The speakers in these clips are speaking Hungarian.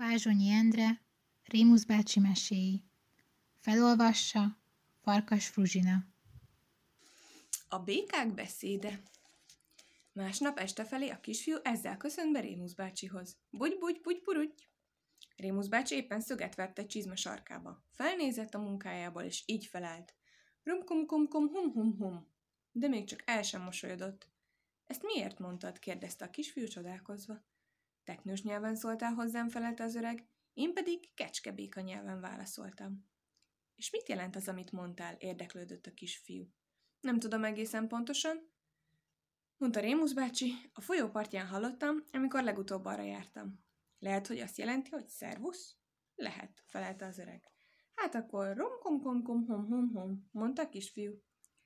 Vázsonyi Endre, Rémusz bácsi meséi. Felolvassa Farkas Fruzsina. A békák beszéde Másnap este felé a kisfiú ezzel köszönt be Rémusz bácsihoz. Bugy, bugy, bugy, purugy! Rémusz bácsi éppen szöget vert egy csizma sarkába. Felnézett a munkájából, és így felállt. Rum kum kum kum hum hum hum. De még csak el sem mosolyodott. Ezt miért mondtad? kérdezte a kisfiú csodálkozva. Teknős nyelven szóltál hozzám, felelte az öreg, én pedig kecskebéka nyelven válaszoltam. És mit jelent az, amit mondtál? érdeklődött a kisfiú. Nem tudom egészen pontosan, mondta Rémusz bácsi, a folyó partján hallottam, amikor legutóbb arra jártam. Lehet, hogy azt jelenti, hogy szervusz? Lehet, felelte az öreg. Hát akkor rom kom kom kom hom hom hom, mondta a kisfiú.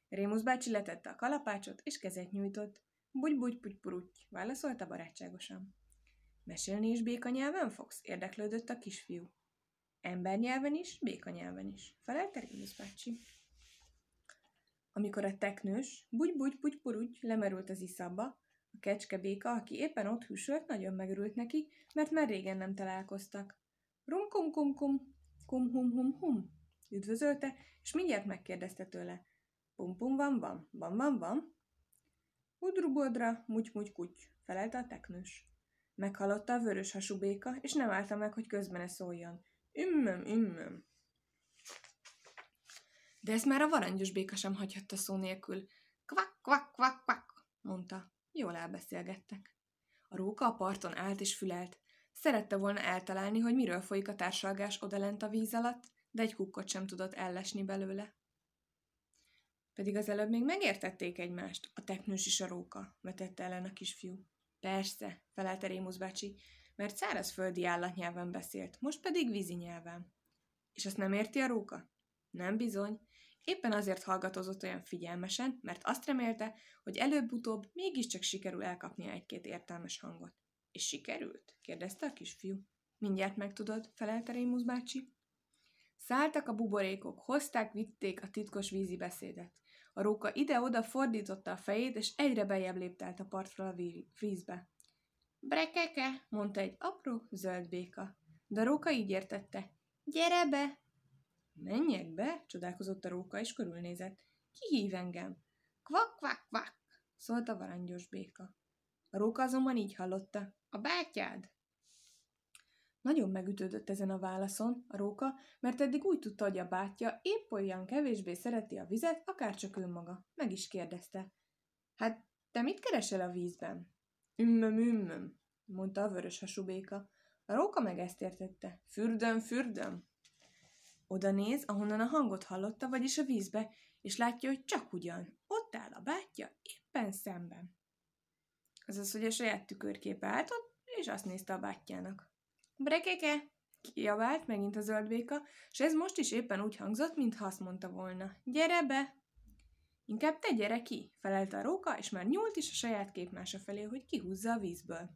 Rémusz bácsi letette a kalapácsot, és kezet nyújtott. Bugy bugy puty puruty, válaszolta barátságosan. Mesélni is béka nyelven fogsz? érdeklődött a kisfiú. Ember nyelven is, béka nyelven is, felelte Rémusz bácsi. Amikor a teknős, bugy bugy puty puruty lemerült az iszabba, a kecske béka, aki éppen ott hűsölt, nagyon megörült neki, mert már régen nem találkoztak. Rum kum kum kum, kum hum hum hum, üdvözölte, és mindjárt megkérdezte tőle. Pum pum van van, van van van? Udrubodra, muty muty kuty, felelte a teknős. Meghallotta a vörös hasú béka, és nem állta meg, hogy közbene szóljon. Ümmöm, ümmöm. De ezt már a varangyos béka sem hagyhatta szó nélkül. Kvak, kvak, kvak, kvak, mondta. Jól elbeszélgettek. A róka a parton állt és fülelt. Szerette volna eltalálni, hogy miről folyik a társalgás odalent a víz alatt, de egy kukkot sem tudott ellesni belőle. Pedig az előbb még megértették egymást, a teknős is a róka, vetette ellen a kisfiú. Persze, felelte Rémusz bácsi, mert szárazföldi állatnyelven beszélt, most pedig vízi nyelven. És azt nem érti a róka? Nem bizony. Éppen azért hallgatózott olyan figyelmesen, mert azt remélte, hogy előbb-utóbb mégiscsak sikerül elkapnia egy-két értelmes hangot. És sikerült? kérdezte a kisfiú. Mindjárt megtudod, felelte Rémusz bácsi. Szálltak a buborékok, hozták, vitték a titkos vízi beszédet. A róka ide-oda fordította a fejét, és egyre bejebb léptelt a partról a vízbe. Brekeke, mondta egy apró zöld béka. De a róka így értette. Gyere be! Menjek be? csodálkozott a róka, és körülnézett. Ki hív engem? Kvak, kvak, kvak, szólt a varangyos béka. A róka azonban így hallotta. A bátyád? Nagyon megütődött ezen a válaszon a róka, mert eddig úgy tudta, hogy a bátyja épp olyan kevésbé szereti a vizet, akárcsak önmaga. Meg is kérdezte. Hát, te mit keresel a vízben? Ümmöm, ümmöm, mondta a vörös hasú béka. A róka meg ezt értette. Fürdöm, fürdöm. Oda néz, ahonnan a hangot hallotta, vagyis a vízbe, és látja, hogy csak ugyan. Ott áll a bátyja, éppen szemben. Azaz, hogy a saját tükörképe állt ott, és azt nézte a bátyjának. Brekeke! Kiabált megint a zöldbéka, és ez most is éppen úgy hangzott, mintha azt mondta volna. Gyere be! Inkább te gyere ki, felelte a róka, és már nyúlt is a saját képmása felé, hogy kihúzza a vízből.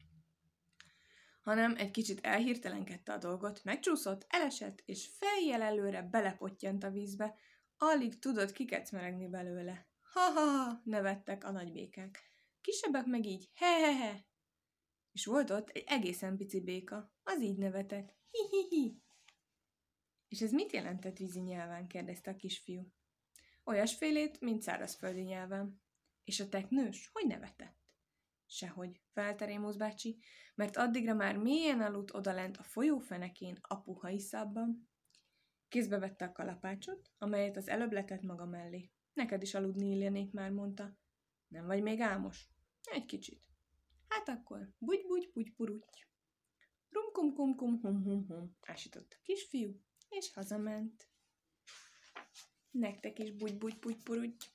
Hanem egy kicsit elhirtelenkedte a dolgot, megcsúszott, elesett, és fejjel előre belepottyant a vízbe, alig tudott kikecmeregni belőle. Ha-ha-ha, nevettek a nagybékák. Kisebbek meg így, he-he-he, és volt ott egy egészen pici béka, az így nevetett. Hi-hi-hi. És ez mit jelentett vízi nyelven? kérdezte a kisfiú. Olyasfélét, mint szárazföldi nyelven. És a teknős hogy nevetett? Sehogy, felte bácsi, mert addigra már mélyen aludt odalent a folyó fenekén a puha iszabban. Kézbe vette a kalapácsot, amelyet az előbb letett maga mellé. Neked is aludni illenék már, mondta. Nem vagy még álmos? Egy kicsit. Hát akkor, bugy bugy bugy puruty. Rum kum kum kum hum hum hum, ásított a kisfiú, és hazament. Nektek is bugy bugy bugy puruty.